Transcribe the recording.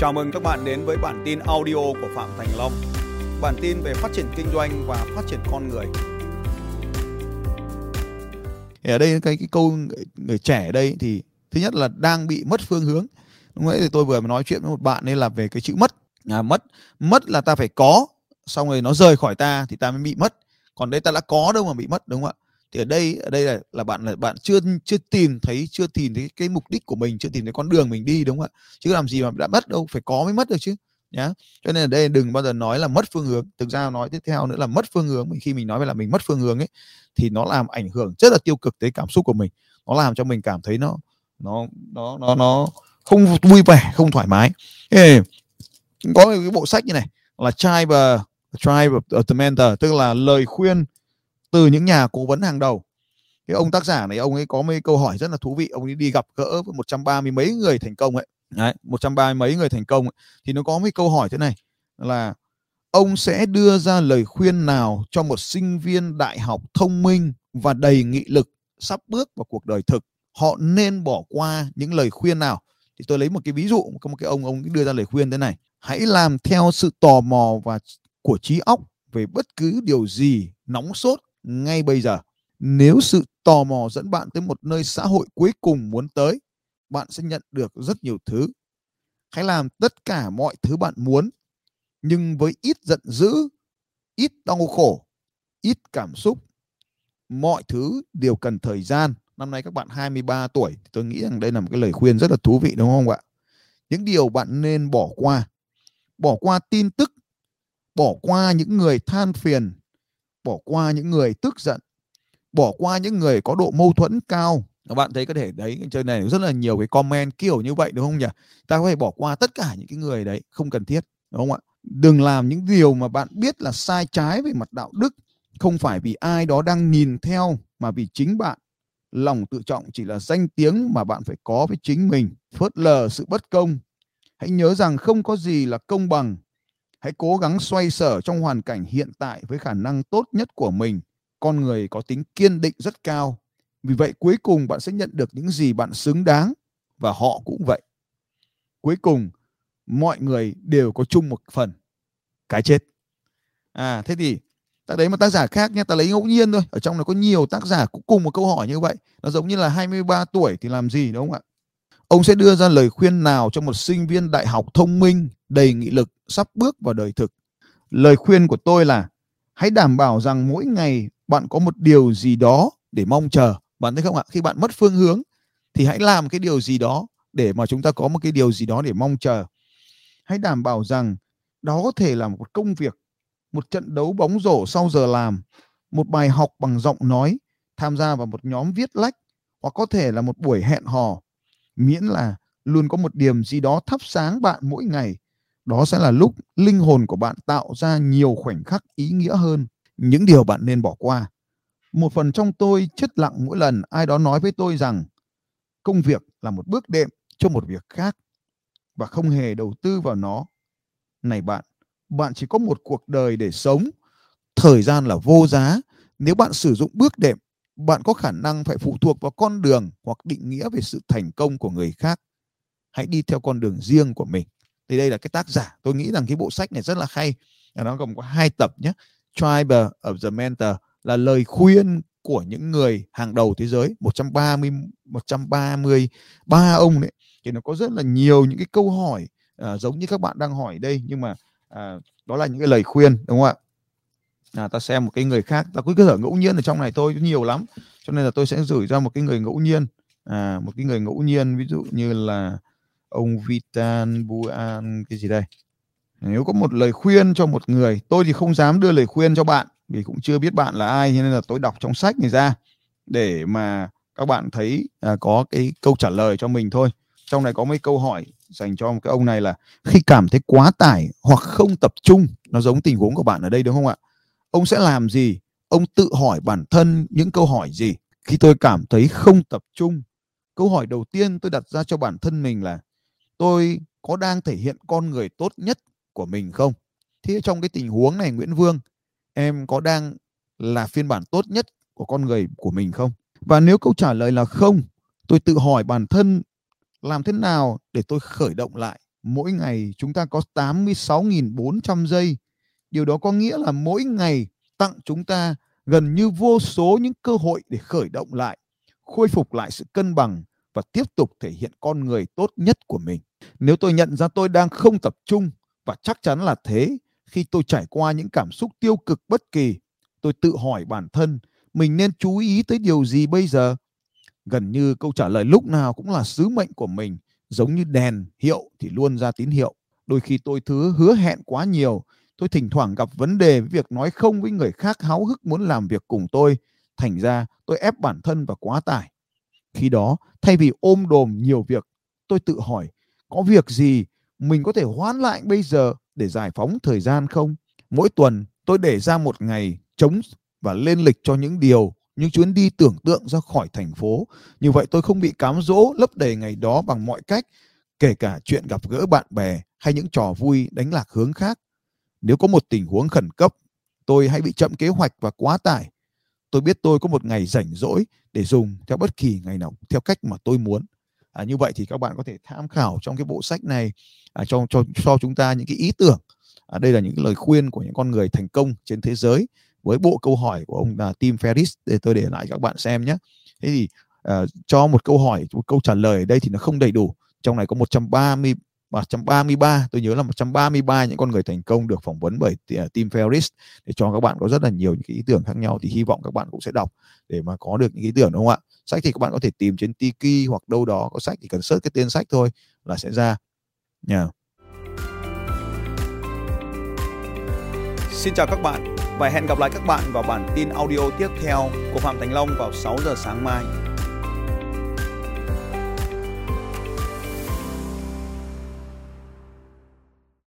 Chào mừng các bạn đến với bản tin audio của Phạm Thành Long. Bản tin về phát triển kinh doanh và phát triển con người. ở đây cái cái câu người, người trẻ ở đây thì thứ nhất là đang bị mất phương hướng. Lúc nãy thì tôi vừa mới nói chuyện với một bạn nên là về cái chữ mất. À, mất mất là ta phải có xong rồi nó rời khỏi ta thì ta mới bị mất. Còn đây ta đã có đâu mà bị mất đúng không ạ? Thì ở đây ở đây là là bạn là bạn chưa chưa tìm thấy chưa tìm thấy cái mục đích của mình chưa tìm thấy con đường mình đi đúng không ạ? Chứ làm gì mà đã mất đâu phải có mới mất được chứ nhá. Cho nên ở đây đừng bao giờ nói là mất phương hướng. Thực ra nói tiếp theo nữa là mất phương hướng mình khi mình nói về là mình mất phương hướng ấy thì nó làm ảnh hưởng rất là tiêu cực tới cảm xúc của mình. Nó làm cho mình cảm thấy nó nó nó nó nó không vui vẻ không thoải mái. Ê, có cái bộ sách như này là Tribe Tribe of the Mentor tức là lời khuyên từ những nhà cố vấn hàng đầu. Cái ông tác giả này ông ấy có mấy câu hỏi rất là thú vị. Ông ấy đi gặp gỡ với một trăm ba mươi mấy người thành công ấy. Đấy, một trăm ba mươi mấy người thành công ấy. thì nó có mấy câu hỏi thế này là ông sẽ đưa ra lời khuyên nào cho một sinh viên đại học thông minh và đầy nghị lực sắp bước vào cuộc đời thực? Họ nên bỏ qua những lời khuyên nào? Thì tôi lấy một cái ví dụ có một cái ông ông đưa ra lời khuyên thế này. Hãy làm theo sự tò mò và của trí óc về bất cứ điều gì nóng sốt ngay bây giờ. Nếu sự tò mò dẫn bạn tới một nơi xã hội cuối cùng muốn tới, bạn sẽ nhận được rất nhiều thứ. Hãy làm tất cả mọi thứ bạn muốn, nhưng với ít giận dữ, ít đau khổ, ít cảm xúc. Mọi thứ đều cần thời gian. Năm nay các bạn 23 tuổi, tôi nghĩ rằng đây là một cái lời khuyên rất là thú vị đúng không ạ? Những điều bạn nên bỏ qua. Bỏ qua tin tức, bỏ qua những người than phiền, bỏ qua những người tức giận, bỏ qua những người có độ mâu thuẫn cao. Các bạn thấy có thể đấy trên này rất là nhiều cái comment kiểu như vậy, đúng không nhỉ? Ta có thể bỏ qua tất cả những cái người đấy, không cần thiết, đúng không ạ? Đừng làm những điều mà bạn biết là sai trái về mặt đạo đức, không phải vì ai đó đang nhìn theo mà vì chính bạn. Lòng tự trọng chỉ là danh tiếng mà bạn phải có với chính mình, phớt lờ sự bất công. Hãy nhớ rằng không có gì là công bằng hãy cố gắng xoay sở trong hoàn cảnh hiện tại với khả năng tốt nhất của mình. Con người có tính kiên định rất cao. Vì vậy cuối cùng bạn sẽ nhận được những gì bạn xứng đáng, và họ cũng vậy. Cuối cùng, mọi người đều có chung một phần, cái chết. À thế thì ta đấy một tác giả khác nhé, ta lấy ngẫu nhiên thôi. Ở trong này có nhiều tác giả cũng cùng một câu hỏi như vậy. Nó giống như là 23 tuổi thì làm gì, đúng không ạ? Ông sẽ đưa ra lời khuyên nào cho một sinh viên đại học thông minh? Đầy nghị lực sắp bước vào đời thực. Lời khuyên của tôi là, hãy đảm bảo rằng mỗi ngày bạn có một điều gì đó để mong chờ. Bạn thấy không ạ? Khi bạn mất phương hướng, thì hãy làm cái điều gì đó để mà chúng ta có một cái điều gì đó để mong chờ. Hãy đảm bảo rằng đó có thể là một công việc, một trận đấu bóng rổ sau giờ làm, một bài học bằng giọng nói, tham gia vào một nhóm viết lách, hoặc có thể là một buổi hẹn hò. Miễn là luôn có một điểm gì đó thắp sáng bạn mỗi ngày đó sẽ là lúc linh hồn của bạn tạo ra nhiều khoảnh khắc ý nghĩa hơn, những điều bạn nên bỏ qua. Một phần trong tôi chết lặng mỗi lần ai đó nói với tôi rằng, công việc là một bước đệm cho một việc khác và không hề đầu tư vào nó. Này bạn bạn chỉ có một cuộc đời để sống, thời gian là vô giá. Nếu bạn sử dụng bước đệm, bạn có khả năng phải phụ thuộc vào con đường hoặc định nghĩa về sự thành công của người khác. Hãy đi theo con đường riêng của mình thì đây là cái tác giả. Tôi nghĩ rằng cái bộ sách này rất là hay. À, nó gồm có hai tập nhé Tribe of the Mentor là lời khuyên của những người hàng đầu thế giới. 130 130 ba ông đấy. Thì nó có rất là nhiều những cái câu hỏi à, giống như các bạn đang hỏi đây. Nhưng mà à, đó là những cái lời khuyên đúng không ạ? À, ta xem một cái người khác. Ta cứ cơ ngẫu nhiên ở trong này thôi nhiều lắm. Cho nên là tôi sẽ gửi ra một cái người ngẫu nhiên. À, một cái người ngẫu nhiên ví dụ như là ông Vitan Buan cái gì đây? Nếu có một lời khuyên cho một người tôi thì không dám đưa lời khuyên cho bạn vì cũng chưa biết bạn là ai nên là tôi đọc trong sách này ra để mà các bạn thấy à, có cái câu trả lời cho mình thôi. Trong này có mấy câu hỏi dành cho cái ông này là khi cảm thấy quá tải hoặc không tập trung nó giống tình huống của bạn ở đây đúng không ạ? Ông sẽ làm gì? Ông tự hỏi bản thân những câu hỏi gì? Khi tôi cảm thấy không tập trung câu hỏi đầu tiên tôi đặt ra cho bản thân mình là tôi có đang thể hiện con người tốt nhất của mình không thế trong cái tình huống này Nguyễn Vương em có đang là phiên bản tốt nhất của con người của mình không và nếu câu trả lời là không tôi tự hỏi bản thân làm thế nào để tôi khởi động lại mỗi ngày chúng ta có 86.400 giây. Điều đó có nghĩa là mỗi ngày tặng chúng ta gần như vô số những cơ hội để khởi động lại, khôi phục lại sự cân bằng và tiếp tục thể hiện con người tốt nhất của mình. Nếu tôi nhận ra tôi đang không tập trung và chắc chắn là thế khi tôi trải qua những cảm xúc tiêu cực bất kỳ, tôi tự hỏi bản thân mình nên chú ý tới điều gì bây giờ? Gần như câu trả lời lúc nào cũng là sứ mệnh của mình, giống như đèn hiệu thì luôn ra tín hiệu. Đôi khi tôi thứ hứa hẹn quá nhiều, tôi thỉnh thoảng gặp vấn đề với việc nói không với người khác háo hức muốn làm việc cùng tôi, thành ra tôi ép bản thân và quá tải. Khi đó, thay vì ôm đồm nhiều việc, tôi tự hỏi có việc gì mình có thể hoãn lại bây giờ để giải phóng thời gian không? Mỗi tuần tôi để ra một ngày chống và lên lịch cho những điều những chuyến đi tưởng tượng ra khỏi thành phố. Như vậy tôi không bị cám dỗ lấp đầy ngày đó bằng mọi cách, kể cả chuyện gặp gỡ bạn bè hay những trò vui đánh lạc hướng khác. Nếu có một tình huống khẩn cấp, tôi hay bị chậm kế hoạch và quá tải. Tôi biết tôi có một ngày rảnh rỗi để dùng theo bất kỳ ngày nào theo cách mà tôi muốn. À, như vậy thì các bạn có thể tham khảo trong cái bộ sách này à, cho cho cho chúng ta những cái ý tưởng. À, đây là những lời khuyên của những con người thành công trên thế giới với bộ câu hỏi của ông là Tim Ferris để tôi để lại các bạn xem nhé. Thế thì à, cho một câu hỏi, một câu trả lời ở đây thì nó không đầy đủ. Trong này có 130 133 tôi nhớ là 133 những con người thành công được phỏng vấn bởi à, team Tim để cho các bạn có rất là nhiều những cái ý tưởng khác nhau thì hy vọng các bạn cũng sẽ đọc để mà có được những ý tưởng, đúng không ạ sách thì các bạn có thể tìm trên Tiki hoặc đâu đó có sách thì cần search cái tên sách thôi là sẽ ra nha yeah. Xin chào các bạn và hẹn gặp lại các bạn vào bản tin audio tiếp theo của Phạm Thành Long vào 6 giờ sáng mai.